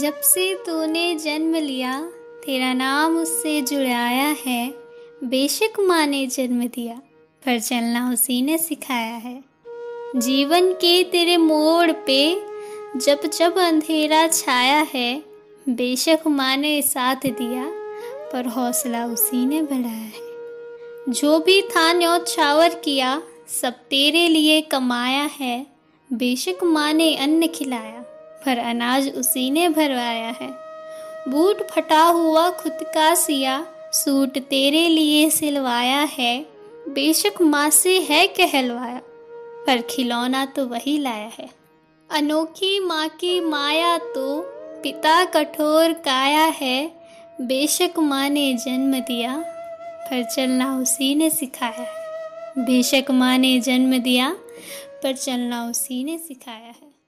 जब से तूने जन्म लिया, तेरा नाम उससे जुड़ाया है। बेशक माँ ने जन्म दिया, पर चलना उसी ने सिखाया है। जीवन के तेरे मोड़ पे जब जब अंधेरा छाया है, बेशक माँ ने साथ दिया, पर हौसला उसी ने बढ़ाया है। जो भी था न्यौछावर किया, सब तेरे लिए कमाया है। बेशक माँ ने अन्न खिलाया पर अनाज उसी ने भरवाया है। बूट फटा हुआ खुद का सिया, सूट तेरे लिए सिलवाया है। बेशक माँ से है कहलवाया, पर खिलौना तो वही लाया है। अनोखी माँ की माया तो पिता कठोर काया है। बेशक माँ ने जन्म दिया, पर चलना उसी ने सिखाया है। बेशक माँ ने जन्म दिया, पर चलना उसी ने सिखाया है।